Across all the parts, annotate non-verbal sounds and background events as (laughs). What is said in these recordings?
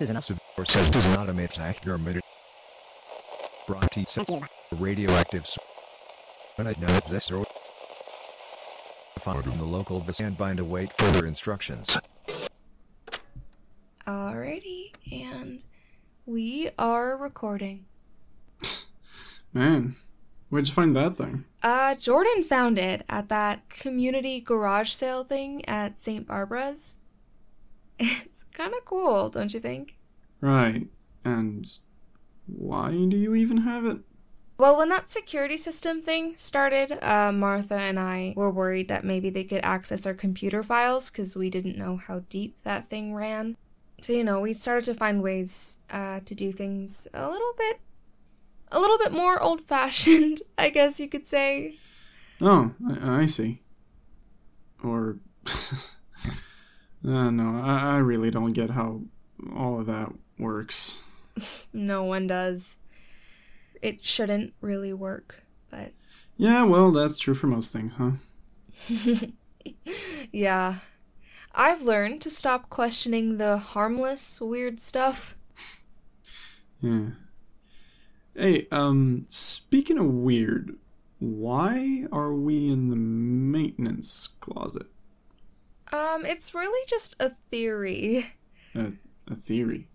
is an or says does not emit accurate bronchitis radioactive s- when I know exist or found in the local and bind await further instructions. Alrighty, and we are recording. Man, where'd you find that thing? Uh, Jordan found it at that community garage sale thing at St. Barbara's. It's kind of cool, don't you think? Right. And why do you even have it? Well, when that security system thing started, uh, Martha and I were worried that maybe they could access our computer files because we didn't know how deep that thing ran. So, you know, we started to find ways uh, to do things a little bit, a little bit more old-fashioned, (laughs) I guess you could say. Oh, I, I see. Or. (laughs) uh, no, I, I really don't get how all of that works. (laughs) No one does. It shouldn't really work, but Yeah, well, that's true for most things, huh? (laughs) yeah. I've learned to stop questioning the harmless, weird stuff. (laughs) Yeah. Hey, um, speaking of weird, why are we in the maintenance closet? Um, it's really just a theory. A, a theory.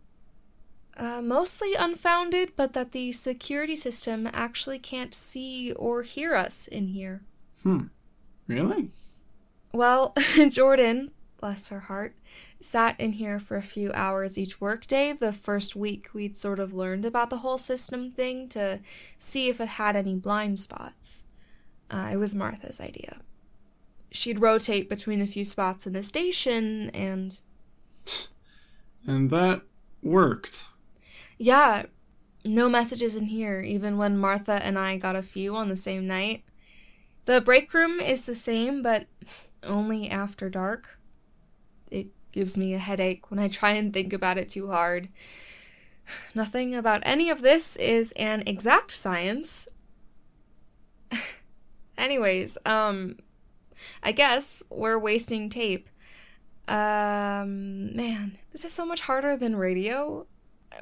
Uh, mostly unfounded, but that the security system actually can't see or hear us in here. Hmm. Really? Well, (laughs) Jordan, bless her heart, sat in here for a few hours each workday the first week we'd sort of learned about the whole system thing to see if it had any blind spots. Uh, it was Martha's idea. She'd rotate between a few spots in the station and. And that worked. Yeah, no messages in here, even when Martha and I got a few on the same night. The break room is the same, but only after dark. It gives me a headache when I try and think about it too hard. Nothing about any of this is an exact science. (laughs) Anyways, um, I guess we're wasting tape. Um, man, this is so much harder than radio.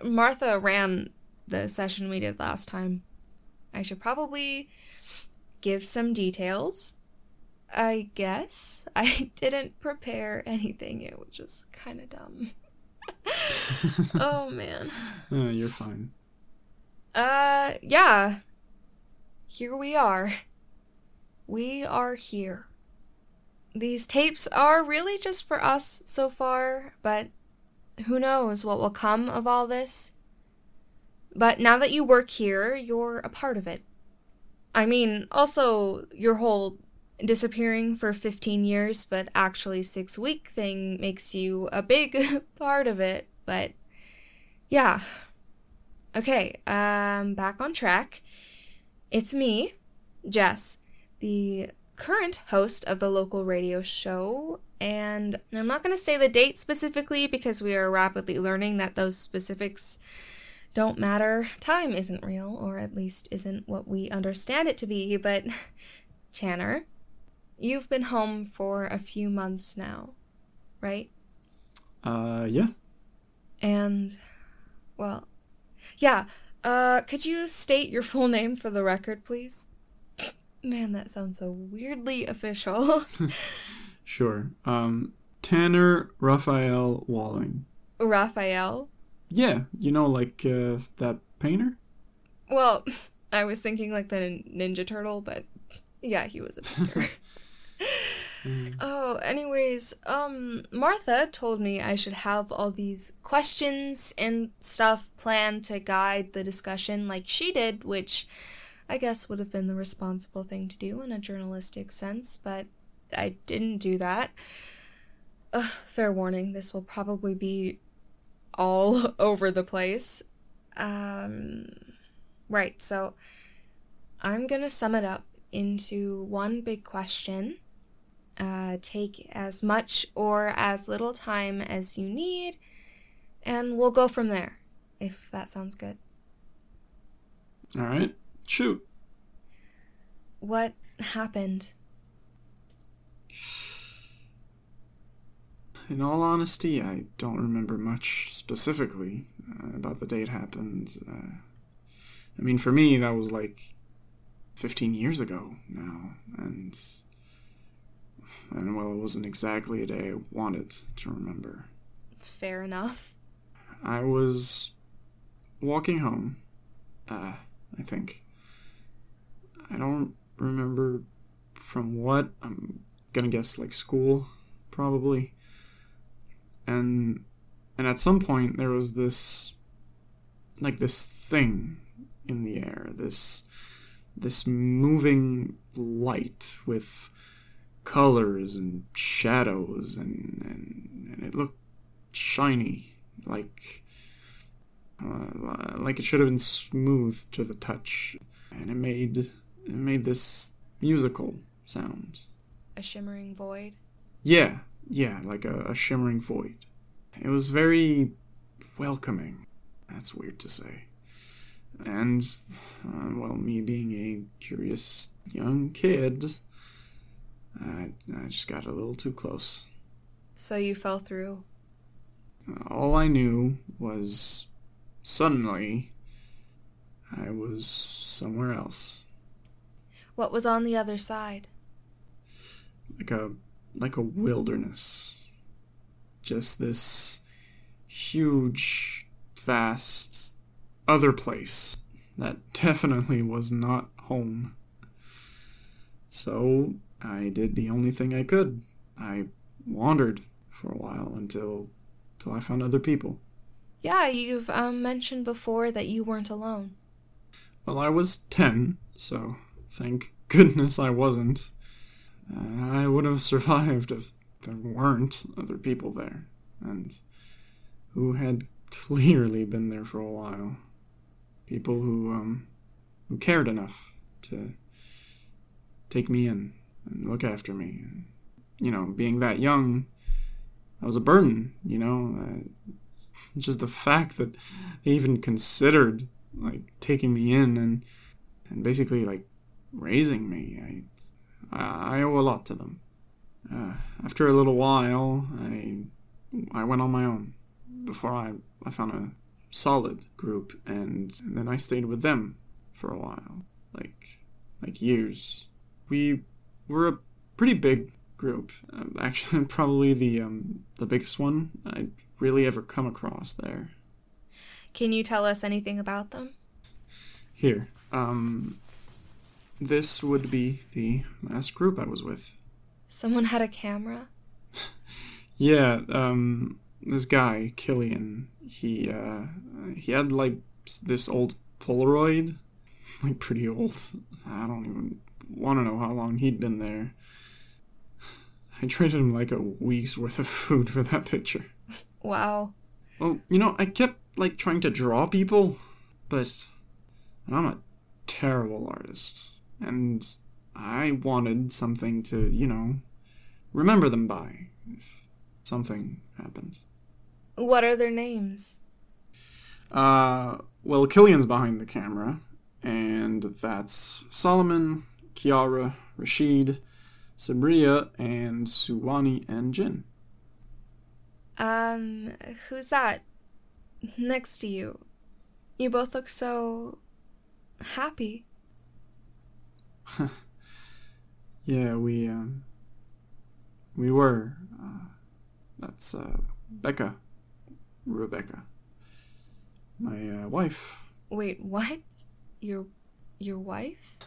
Martha ran the session we did last time. I should probably give some details. I guess I (laughs) didn't prepare anything. It was just kind of dumb. (laughs) oh man. You're fine. Uh, yeah. Here we are. We are here. These tapes are really just for us so far, but who knows what will come of all this? But now that you work here, you're a part of it. I mean, also, your whole disappearing for 15 years, but actually six week thing makes you a big (laughs) part of it. But yeah. Okay, um, back on track. It's me, Jess, the current host of the local radio show, and I'm not going to say the date specifically because we are rapidly learning that those specifics don't matter. Time isn't real, or at least isn't what we understand it to be, but Tanner, you've been home for a few months now, right? Uh, yeah. And, well, yeah, uh, could you state your full name for the record, please? Man, that sounds so weirdly official. (laughs) Sure. Um, Tanner Raphael Walling. Raphael? Yeah, you know, like uh, that painter? Well, (laughs) I was thinking like the Ninja Turtle, but yeah, he was a painter. (laughs) oh, anyways, um, Martha told me I should have all these questions and stuff planned to guide the discussion like she did, which I guess would have been the responsible thing to do in a journalistic sense, but I didn't do that. Ugh, fair warning, this will probably be all (laughs) over the place. Um, right, so I'm gonna sum it up into one big question. Uh, take as much or as little time as you need, and we'll go from there, if that sounds good. All right, shoot. What happened? in all honesty, I don't remember much specifically uh, about the day it happened. Uh, I mean, for me, that was like 15 years ago now, and and well, it wasn't exactly a day I wanted to remember. Fair enough. I was walking home, uh, I think. I don't remember from what. I'm gonna guess like school, probably. And and at some point there was this like this thing in the air, this this moving light with colors and shadows and and, and it looked shiny like uh, like it should have been smooth to the touch and it made made this musical sound A shimmering void. yeah yeah like a, a shimmering void. It was very welcoming that's weird to say. And uh, well me being a curious young kid I, I just got a little too close. So you fell through. all I knew was suddenly I was somewhere else, What was on the other side? like a like a wilderness. Just this huge, vast other place that (laughs) definitely was not home. So I did the only thing I could. I wandered for a while until until I found other people. Yeah, you've um, mentioned before that you weren't alone. Well, I was 10, so thank goodness I wasn't. I would have survived if there weren't other people there, and who had clearly been there for a while. People who, um, who cared enough to take me in and look after me. You know, being that young, I was a burden, you know. Just the fact that they even considered like taking me in and and basically like raising me. I I owe a lot to them. Uh, after a little while, I I went on my own. Before I I found a solid group, and, and then I stayed with them for a while, like like years. We were a pretty big group. Uh, actually, (laughs) probably the um the biggest one I'd really ever come across there. Can you tell us anything about them? Here, um, this would be the last group I was with. Someone had a camera? (laughs) Yeah, um, this guy Killian, he uh, he had like this old Polaroid, (laughs) like pretty old. I don't even want to know how long he'd been there. (sighs) I traded him like a week's worth of food for that picture. (laughs) Wow. Well, you know, I kept like trying to draw people, but and I'm a terrible artist, and I wanted something to, you know, remember them by if something happens. What are their names? Uh, well, Killian's behind the camera, and that's Solomon, Kiara, Rashid, Sabria, and Suwani and Jin. Um, who's that next to you? You both look so happy. (laughs) Yeah, we um, we were. Uh, that's uh, Becca, Rebecca, my uh, wife. Wait, what? Your your wife?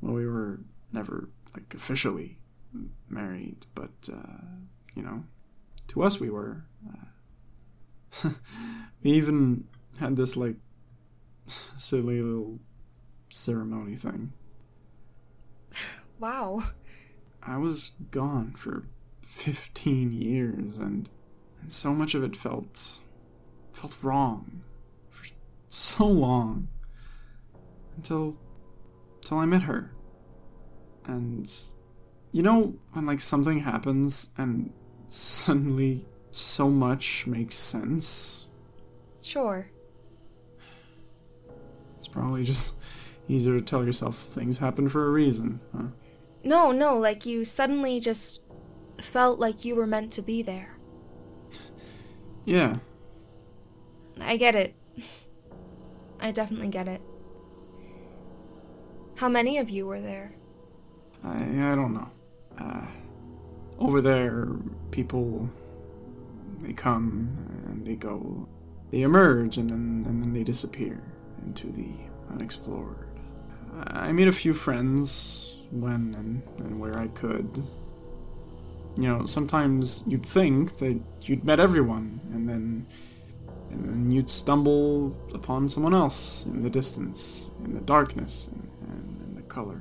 Well, we were never like officially married, but uh, you know, to us we were. Uh, (laughs) we even had this like (laughs) silly little ceremony thing. Wow. I was gone for 15 years and and so much of it felt felt wrong for so long until until I met her. And you know when like something happens and suddenly so much makes sense? Sure. It's probably just easier to tell yourself things happen for a reason, huh? No, no, like you suddenly just felt like you were meant to be there. Yeah. I get it. I definitely get it. How many of you were there? I I don't know. Uh, over there, people they come and they go, they emerge and then and then they disappear into the unexplored. I made a few friends when and, and where I could. You know, sometimes you'd think that you'd met everyone, and then and then you'd stumble upon someone else in the distance, in the darkness, and, and, and the color.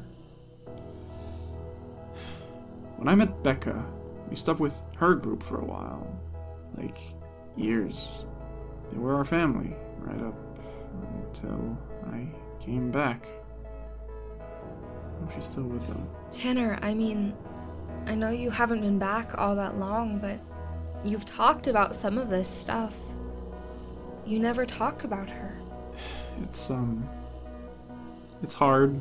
When I met Becca, we stuck with her group for a while. Like, years. They were our family, right up until I came back. Hope she's still with them. Tanner, I mean, I know you haven't been back all that long, but you've talked about some of this stuff. You never talk about her. It's, um. It's hard.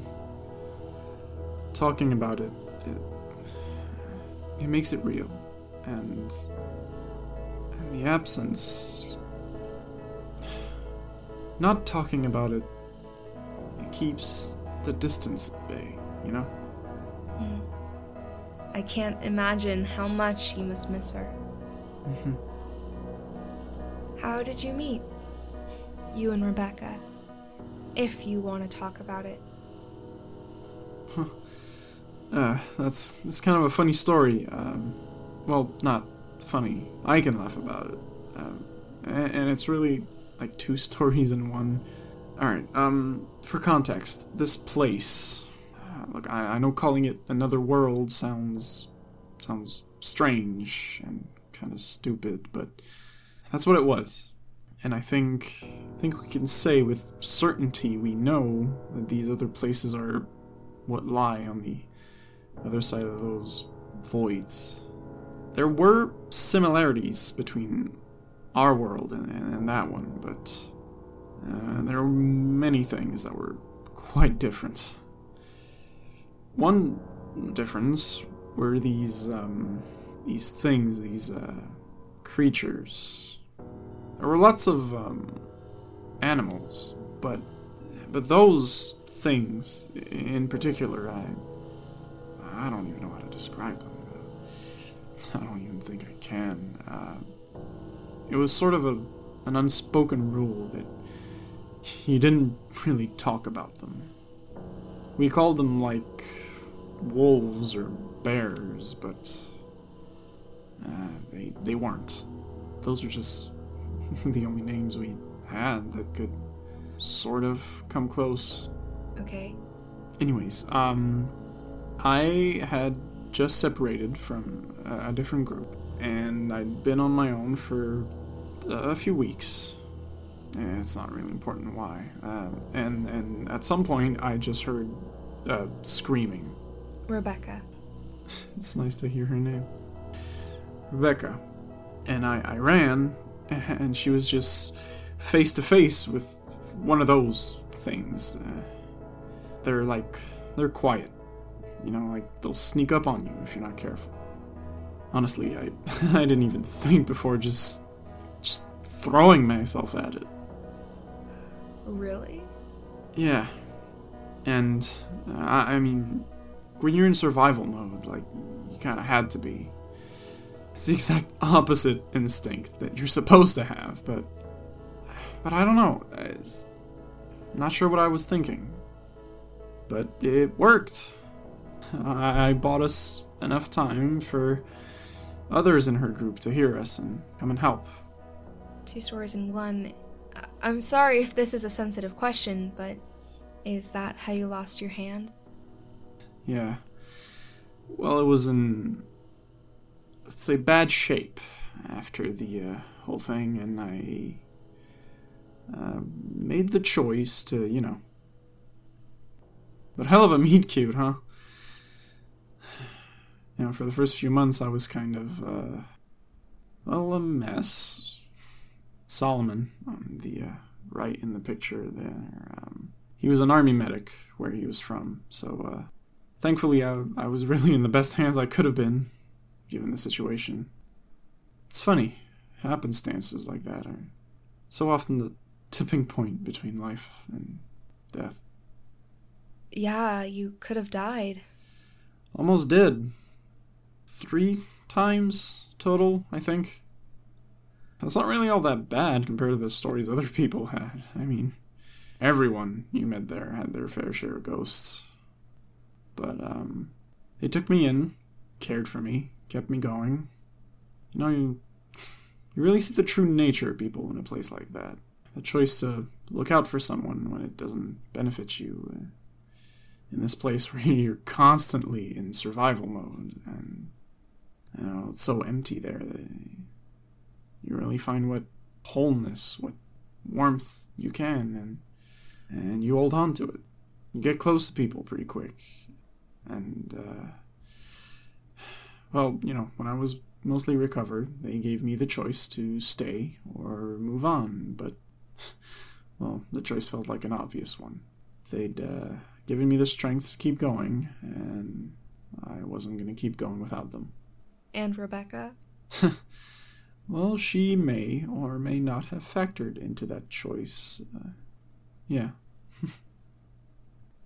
Talking about it, it. It makes it real. And. And the absence. Not talking about it. It keeps the distance at bay, you know? Hmm. I can't imagine how much he must miss her. Mhm. How did you meet? You and Rebecca. If you want to talk about it. Uh, that's that's kind of a funny story. Um, well, not funny. I can laugh about it, um, and, and it's really like two (laughs) stories in one. All right. Um, for context, this place. Look, I, I know calling it another world sounds sounds strange and kind of stupid, but that's what it was. And I think I think we can say with certainty we know that these other places are what lie on the other side of those voids. There were similarities between our world and, and, and that one, but uh, there were many things that were quite different. One difference were these um, these things, these uh, creatures. There were lots of um, animals, but but those things in particular, I I don't even know how to describe them. (laughs) I don't even think I can. Uh, it was sort of a an unspoken rule that (laughs) you didn't really talk about them. We called them like wolves or bears, but uh, they they weren't. Those are just (laughs) the only names we had that could sort of come close. Okay. Anyways, um, I had just separated from a different group, and I'd been on my own for a few weeks. Eh, It's not really important why. Um, and and at some point, I just heard uh, screaming. Rebecca. (laughs) It's nice to hear her name, Rebecca. And I, I ran, (laughs) and she was just face to face with one of those things. Uh, they're like they're quiet. You know, like they'll sneak up on you if you're not careful. Honestly, I (laughs) I didn't even think before just just throwing myself at it. Really? Yeah. And uh, I, I mean, when you're in survival mode, like you kind of had to be. It's the exact (laughs) opposite instinct that you're supposed to have, but but I don't know. I'm not sure what I was thinking. But it worked. I, (laughs) I bought us enough time for others in her group to hear us and come and help. Two stories in one. I'm sorry if this is a sensitive question, but is that how you lost your hand? Yeah. Well, it was in, let's say, bad shape after the uh, whole thing, and I uh, made the choice to, you know. But hell of a meet cute, huh? You know, for the first few months, I was kind of, uh, well, a mess. Solomon, on the uh, right in the picture there, um, he was an army medic where he was from, so uh, thankfully I, I was really in the best hands I could have been, given the situation. It's funny. happenstances like that are so often the tipping point between life and death. Yeah, you could have died. Almost did. Three times total, I think. That's not really all that bad compared to the stories other people had. I mean, everyone you met there had their fair share of ghosts. But, um, they took me in, cared for me, kept me going. You know, you, you really see the true nature of people in a place like that. The choice to look out for someone when it doesn't benefit you. Uh, in this place (laughs) where you're constantly in survival mode and you know it's so empty there that you really find what wholeness what warmth you can and and you hold on to it you get close to people pretty quick and uh, well you know when i was mostly recovered they gave me the choice to stay or move on but well the choice felt like an obvious one they'd uh, given me the strength to keep going, and I wasn't going to keep going without them. And Rebecca? (laughs) well, she may or may not have factored into that choice. Uh, yeah.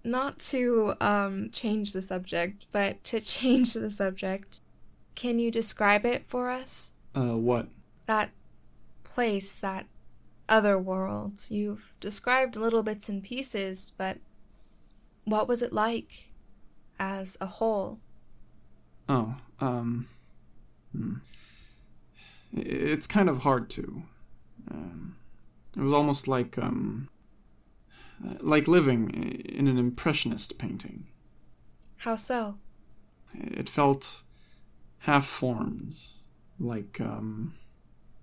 Not to um, change the subject, but to (laughs) change the subject, can you describe it for us? Uh, what? That place, that other world. You've described little bits and pieces, but what was it like as a whole? Oh, um, hmm. it's kind of hard to. Um, it was almost like um, like living in an impressionist painting. How so? It felt half formed, like um,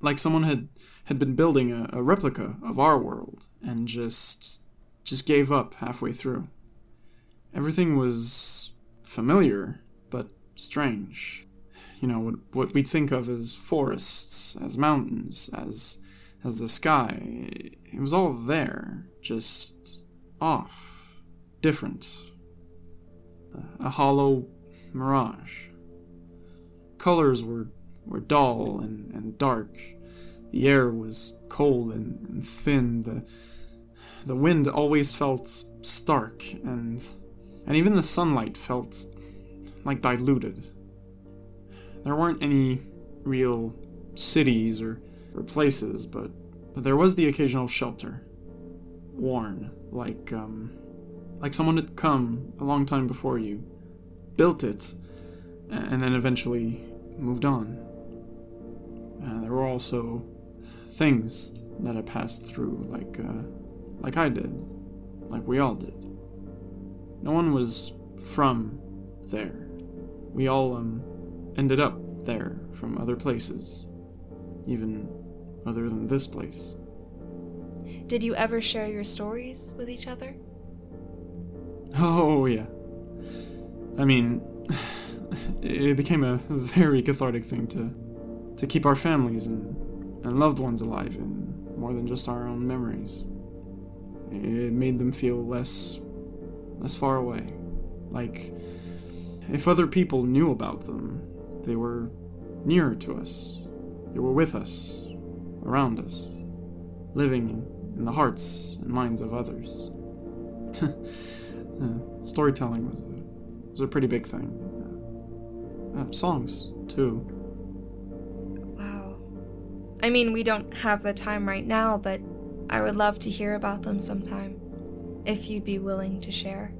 like someone had had been building a, a replica of our world and just just gave up halfway through. Everything was familiar, but strange. You know, what, what we'd think of as forests, as mountains, as, as the sky. It was all there, just off, different. A hollow mirage. Colors were, were dull and, and dark. The air was cold and, and thin. The, the wind always felt stark and and even the sunlight felt like diluted. There weren't any real cities or, or places, but, there was the occasional shelter. Worn, like, um, like someone had come a long time before you, built it, and then eventually moved on. Uh, there were also things that I passed through, like, uh, like I did, like we all did. No one was from there. We all um, ended up there from other places, even other than this place. Did you ever share your stories with each other? Oh, yeah. I mean, (sighs) it became a very cathartic thing to to keep our families and, and loved ones alive in more than just our own memories. It made them feel less less far away. Like, if other people knew about them, they were nearer to us. They were with us, around us, living in the hearts and minds of others. (laughs) uh, storytelling was a, was a pretty big thing. Uh, songs, too. Wow. I mean, we don't have the time right now, but I would love to hear about them sometime if you'd be willing to share.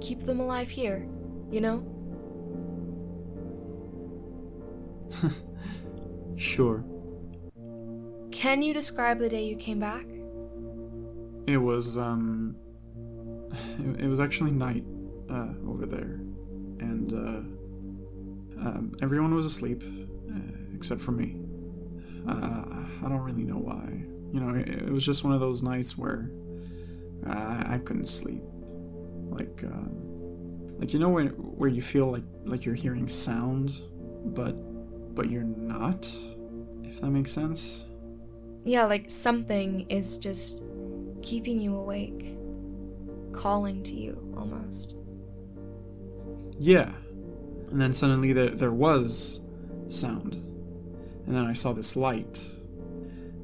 Keep them alive here, you know? (laughs) sure. Can you describe the day you came back? It was, um. It, was actually night uh, over there. And, uh. Um, everyone was asleep, uh, except for me. Uh, I don't really know why. You know, it, it was just one of those nights where I, I couldn't sleep. Like, um, like you know when where you feel like like you're hearing sound, but but you're not. If that makes sense. Yeah, like something is just keeping you awake, calling to you almost. Yeah, and then suddenly there there was sound, and then I saw this light.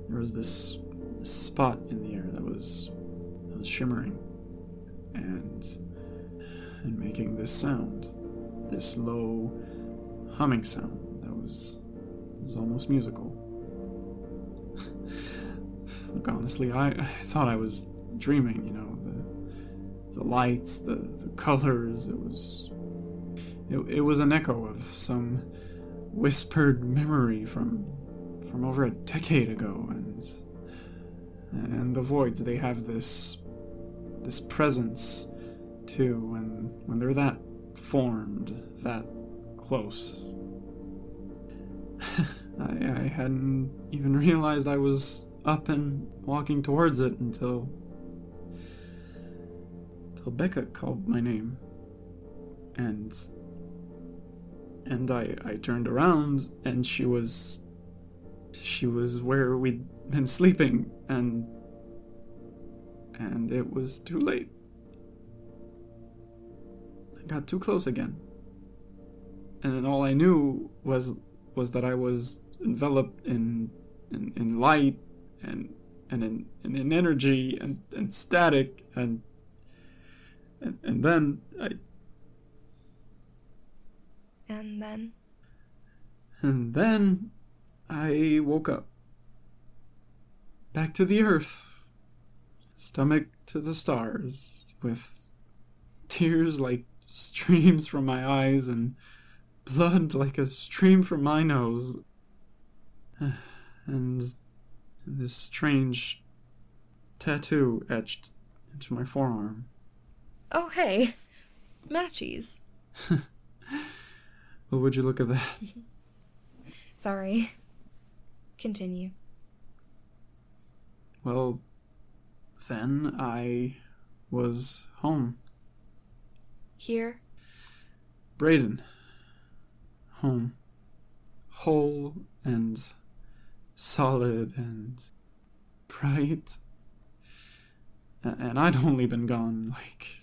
There was this, spot in the air that was that was shimmering and and making this sound, this low humming sound that was was almost musical. Look, honestly, I, I thought I was dreaming. You know, the the lights, the the colors. It was it, it was an echo of some whispered memory from from over a decade ago, and and the voids. They have this this presence too when when they're that formed, that close. (laughs) I, I hadn't even realized I was up and walking towards it until until Becca called my name. And and I I turned around and she was she was where we'd been sleeping and and it was too late. I got too close again. And then all I knew was was that I was enveloped in in, in light and and in, and in energy and, and static and, and and then I And then? and then I woke up. Back to the earth. Stomach to the stars, with tears like streams from my eyes and blood like a stream from my nose. (sighs) And this strange tattoo etched into my forearm. Oh, hey. Matchies. (laughs) What would you look at that? (laughs) Sorry. Continue. Well, then I was home. Here? Braden. Home. Whole and solid and bright. And I'd only been gone like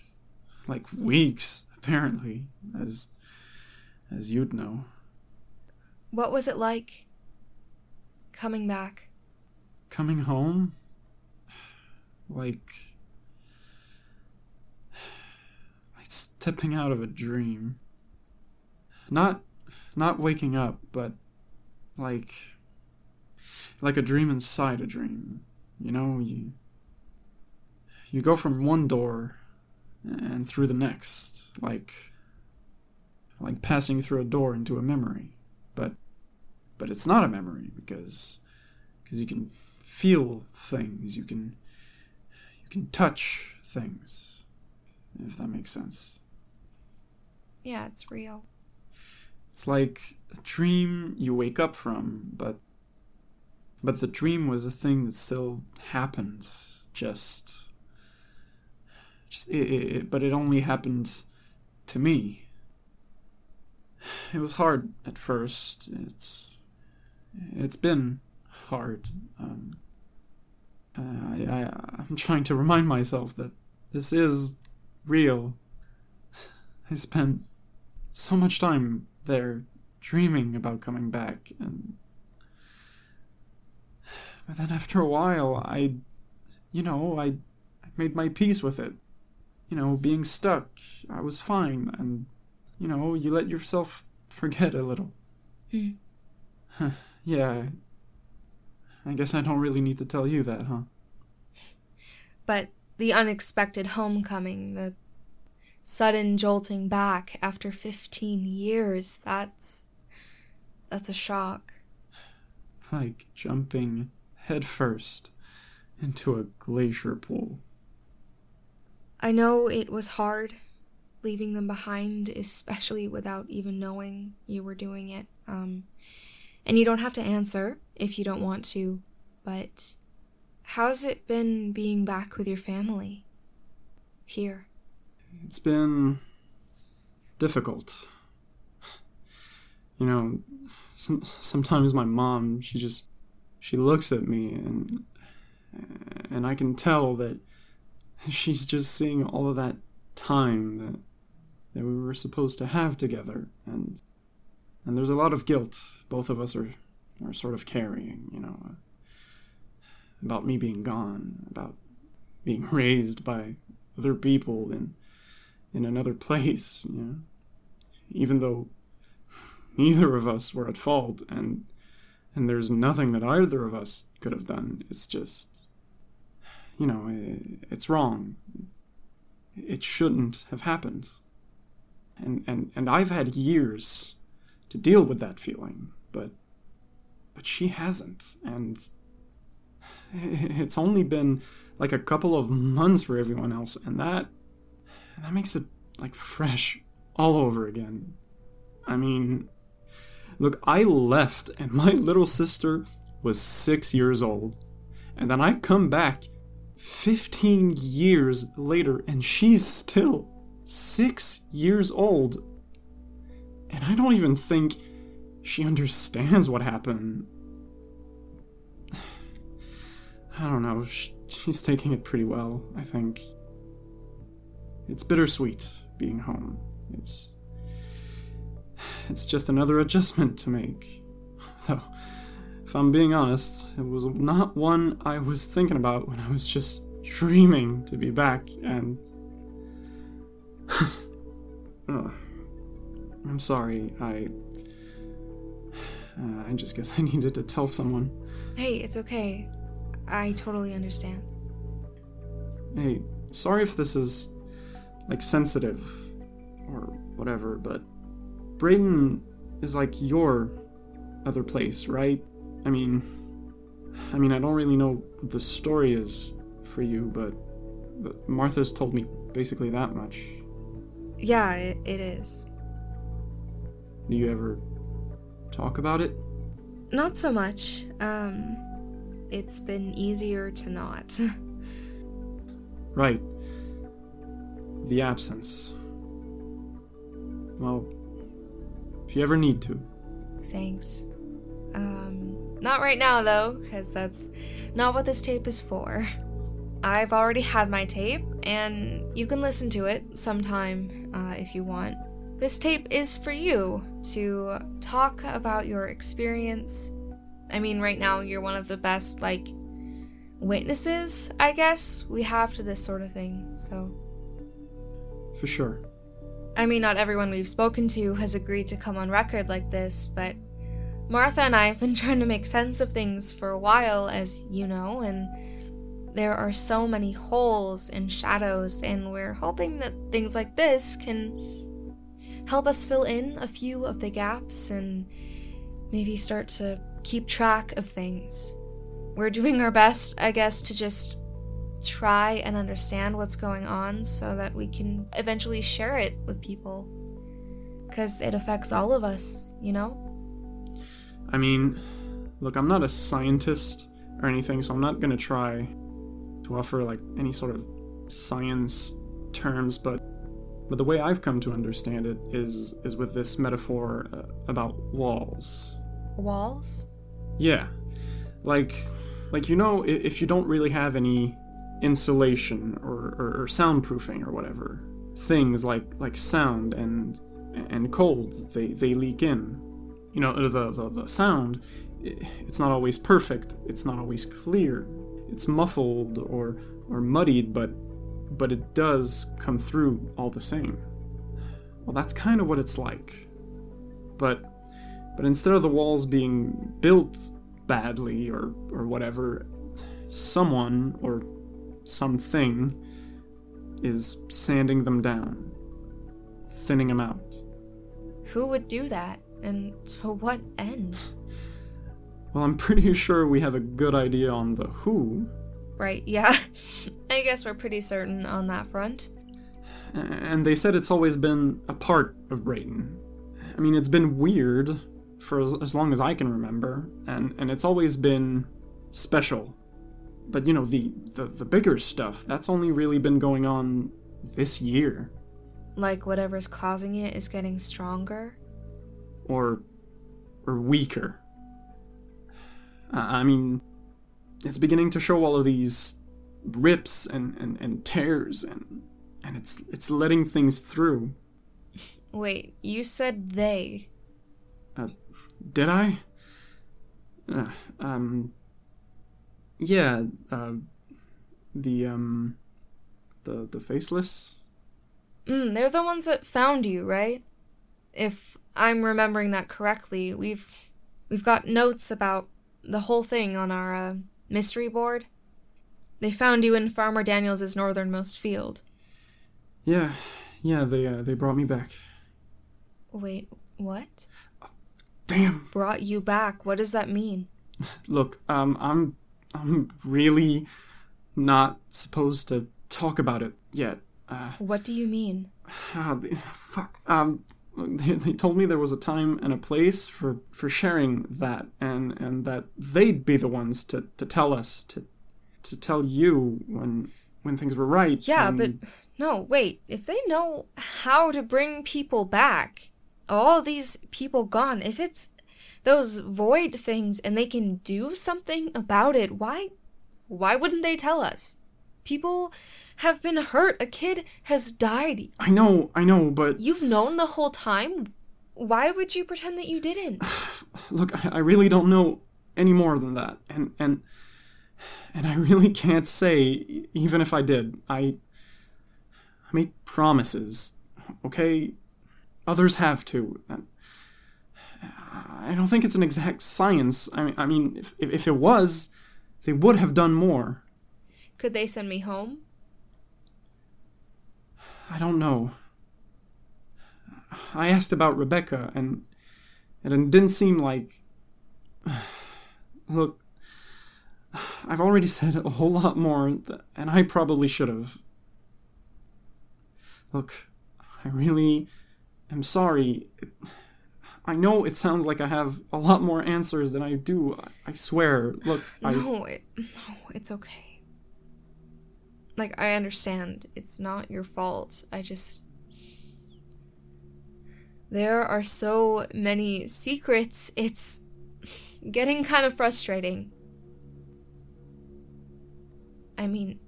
like weeks, apparently, as as you'd know. What was it like? Coming back. Coming home? Like like stepping out of a dream. Not not waking up, but like like a dream inside a dream. You know, you you go from one door and through the next, like like passing through a door into a memory. But but it's not a memory because because you can feel things, you can you can touch things. If that makes sense. Yeah, it's real. It's like a dream you wake up from, but but the dream was a thing that still happened. Just just it, it, but it only happened to me. It was hard at first. It's it's been hard. Um, I, I I'm trying to remind myself that this is real. I spent so much time there dreaming about coming back and but then after a while I you know I I made my peace with it. You know, being stuck, I was fine and you know, you let yourself (laughs) forget a little. Hmm. (laughs) yeah. I guess I don't really need to tell you that, huh? But the unexpected homecoming, the sudden jolting back after 15 years, that's. that's a shock. (sighs) Like jumping headfirst into a glacier pool. I know it was hard leaving them behind, especially without even knowing you were doing it. Um, and you don't have to answer if you don't want to, but how's it been being back with your family? Here. It's been difficult. You know, some, sometimes my mom, she just she looks at me and and I can tell that she's just seeing all of that time that that we were supposed to have together. And and there's a lot of guilt both of us are or sort of carrying, you know, uh, about me being gone, about being (laughs) raised by other people in in another place, you know, even though (laughs) neither of us were at fault and and there's nothing that either of us could have done. It's just you know, it's wrong. It shouldn't have happened. And and and I've had years to deal with that feeling, but but she hasn't and (laughs) it's only been like a couple of months for everyone else and that that makes it like fresh all over again. I mean, look, I left and my little sister was 6 years old. And then I come back 15 years later and she's still 6 years old. And I don't even think she understands what happened. (sighs) I don't know. She's taking it pretty well, I think. It's bittersweet being home. It's it's just another adjustment to make. Though, if I'm being honest, it was not one I was thinking about when I was just dreaming to be back and. (sighs) oh, I'm sorry, I. (sighs) Uh, I just guess I (laughs) needed to tell someone. Hey, it's okay. I totally understand. Hey, sorry if this is, like, sensitive or whatever, but Brayden is like your other place, right? I mean, I mean, I don't really know what the story is for you, but, but Martha's told me basically that much. Yeah, it, it is. Do you ever talk about it? Not so much. Um, it's been easier to not. right. The absence. Well, if you ever need to. Thanks. Um, not right now though, because that's not what this tape is for. I've already had my tape, and you can listen to it sometime uh, if you want. This tape is for you to talk about your experience. I mean, right now, you're one of the best, like, witnesses, I guess, we have to this sort of thing, so. For sure. I mean, not everyone we've spoken to has agreed to come on record like this, but Martha and I have been (laughs) trying to make sense of things for a while, as you know, and there are so many holes and shadows, and we're hoping that things like this can help us fill in a few of the gaps and maybe start to keep track of things. We're doing our best, I guess, to just try and understand what's going on so that we can eventually share it with people. Because it affects all of us, you know? I mean, look, I'm not a scientist or anything, so I'm not going to try to offer like any sort of science terms, but but the way I've come to understand it is is with this metaphor uh, about walls. Walls? Yeah. Like like you know if you don't really have any insulation or, or, or soundproofing or whatever. Things like like sound and and cold they they leak in. You know the the, the sound it's not always perfect. It's not always clear. It's muffled or or muddied, but but it does come through all the same. Well, that's kind of what it's like. But but instead of the walls being built badly or or whatever, someone or something is sanding them down, thinning them out. Who would do that? And to what end? (laughs) Well, I'm pretty sure we have a good idea on the who. Right, yeah. (laughs) I guess we're pretty certain on that front. And they said it's always been a part of Brayton. I mean, it's been weird for as, as long as I can remember, and, and it's always been special but you know the, the the bigger stuff that's only really been going on this year. Like whatever's causing it is getting stronger? Or or weaker. I mean it's beginning to show all of these rips and, and, and tears and and it's it's letting things through. Wait you said they. Uh, did i? Uh, um. Yeah. Uh, the um. The the faceless. Mm, they're the ones that found you, right? If I'm remembering that correctly, we've we've got notes about the whole thing on our uh, mystery board. They found you in Farmer Daniels' northernmost field. Yeah, yeah. They uh, they brought me back. Wait, what? Damn. Brought you back? What does that mean? (laughs) Look, um, I'm I'm really not supposed to talk about it yet. Uh, What do you mean? the- fuck. Um, they, (laughs) they told me there was a time and a place for for sharing that, and and that they'd be the ones to to tell us to to tell you when when things were right. Yeah, and- but no, wait. If they know how to bring people back, all these people gone, if it's those void things and they can do something about it, why why wouldn't they tell us? People have been hurt. A kid has died. I know, I know, but You've known the whole time. Why would you pretend that you didn't? (sighs) look, I, I really don't know any more than that, and and and I really can't say, even if I did. I I made promises, okay? Others have. And I don't think it's an exact science. I mean, I mean, if if it was, they would have done more. Could they send me home? I don't know. I asked about Rebecca, and and it didn't seem like. (sighs) Look, I've already said a whole lot more, and I probably should have. Look, I really am sorry. It, I know it sounds like I have a lot more answers than I do. I, swear. Look, I. No, it, no, it's okay. Like, I understand. It's not your fault. I just. There are so many secrets, it's getting kind of frustrating. I mean,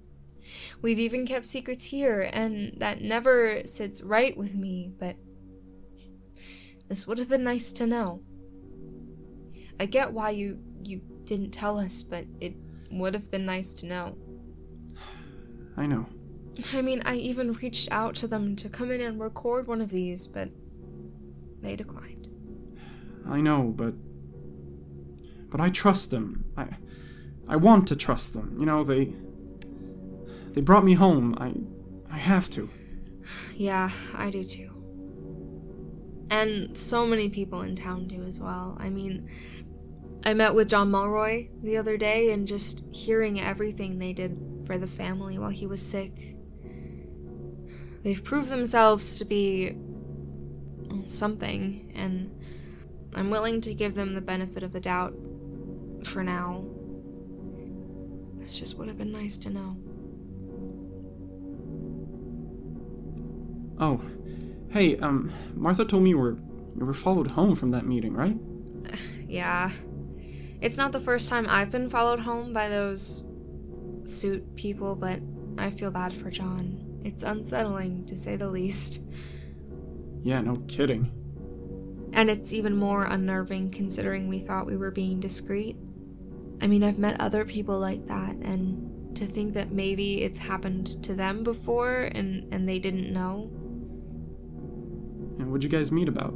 we've even kept secrets here, and that never sits right with me, but. This would have been nice to know. I get why you you didn't tell us, but it would have been nice to know. I know. I mean, I even reached out to them to come in and record one of these, but they declined. I know, but but I trust them. I I want to trust them. You know, they they brought me home. I I have to. Yeah, I do too. And so many people in town do as well. I mean, I met with John Mulroy the other day and just hearing everything they did for the family while he was sick. They've proved themselves to be something, and I'm willing to give them the benefit of the doubt for now. This just would have been nice to know. Oh, hey, um, Martha told me you were you were followed home from that meeting, right? (sighs) Yeah. It's not the first time I've been followed home by those suit people, but I feel bad for John. It's unsettling, to say the least. Yeah, no kidding. And it's even more unnerving considering we thought we were being discreet. I mean, I've met other people like that, and to think that maybe it's happened to them before and, and they didn't know. And what'd you guys meet about?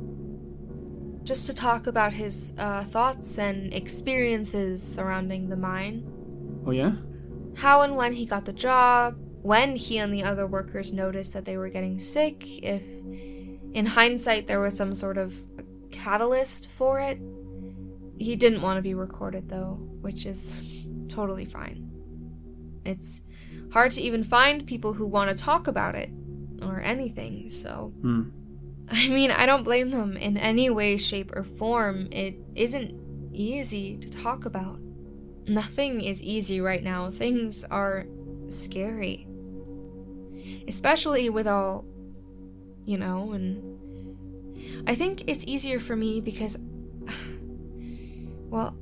Just to talk about his uh, thoughts and experiences surrounding the mine. Oh yeah? how and when he got the job, when he and the other workers noticed that they were getting sick, if in hindsight there was some sort of catalyst for it. He didn't want to be recorded though, which is totally fine. It's hard to even find people who want to talk about it or anything, so Hmm. I mean, I don't blame them in any way, shape, or form. It isn't easy to talk about. Nothing is easy right now. Things are scary. Especially with all, you know, and I think it's easier for me because, (sighs) well,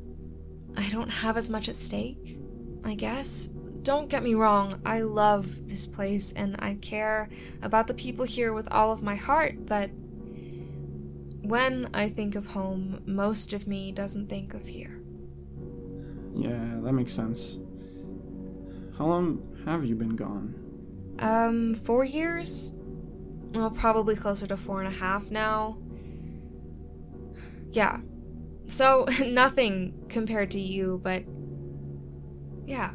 I don't have as much at stake, I guess. Don't get me wrong, I love this place and I care about the people here with all of my heart, but when I think of home, most of me doesn't think of here. Yeah, that makes sense. How long have you been gone? Um, four years? Well, probably closer to four and a half now. Yeah. So, (laughs) nothing compared to you, but. Yeah.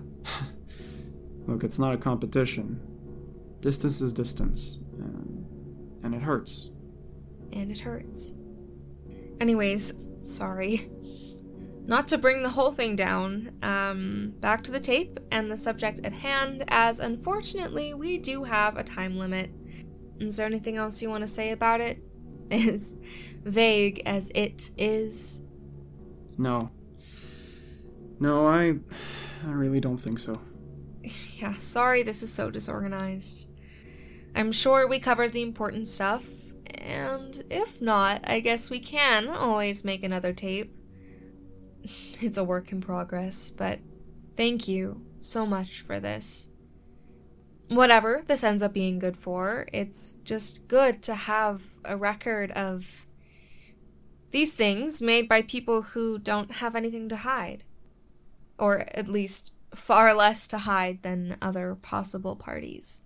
(laughs) Look, it's not a competition. Distance is distance, and, and it hurts. And it hurts. Anyways, sorry. Not to bring the whole thing down, um, back to the tape and the subject at hand, as unfortunately we do have a time limit. Is there anything else you want to say about it? (laughs) As vague as it is. No. No, I. I really don't think so. (sighs) Yeah, sorry this is so disorganized. I'm sure we covered the important stuff, and if not, I guess we can always make another tape. (laughs) It's a work in progress, but thank you so much for this. Whatever this ends up being good for, it's just good to have a record of these things made by people who don't have anything to hide. Or at least far less to hide than other possible parties.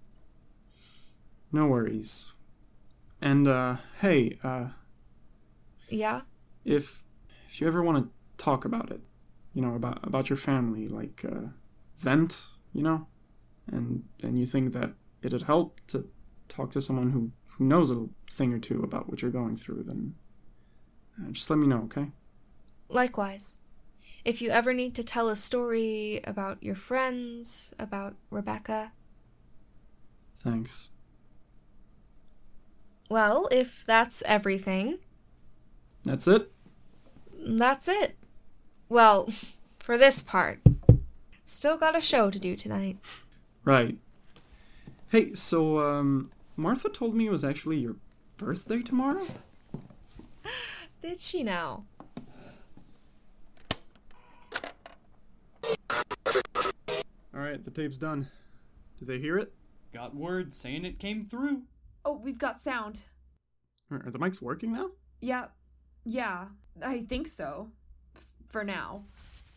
No worries. And uh hey, uh Yeah? if if you ever want to talk about it, you know, about about your family, like uh vent, you know, and and you think that it'd help to talk to someone who who knows a thing or two about what you're going through, then uh, just let me know, okay? Likewise. If you ever need to tell a story about your friends, about Rebecca, Thanks. Well, if that's everything, That's it. that's it. Well, for this part. Still got a show to do tonight. Right. Hey, so um Martha told me it was actually your birthday tomorrow? (gasps) Did she now? All right, the tape's done. Did they hear it? Got word saying it came through. Oh, we've got sound. Are are the mics working now? Yeah. Yeah, I think so. F- For now.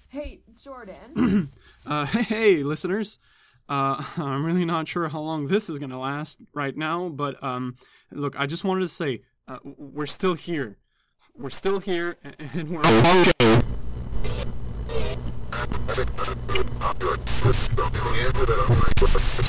Hey, Jordan. (clears throat) Uh, hey, hey, listeners. Uh, (laughs) I'm really not sure how long this is gonna last right now, but um, look, I just wanted to say uh, we're still here. We're still here, a- and we're okay. (laughs)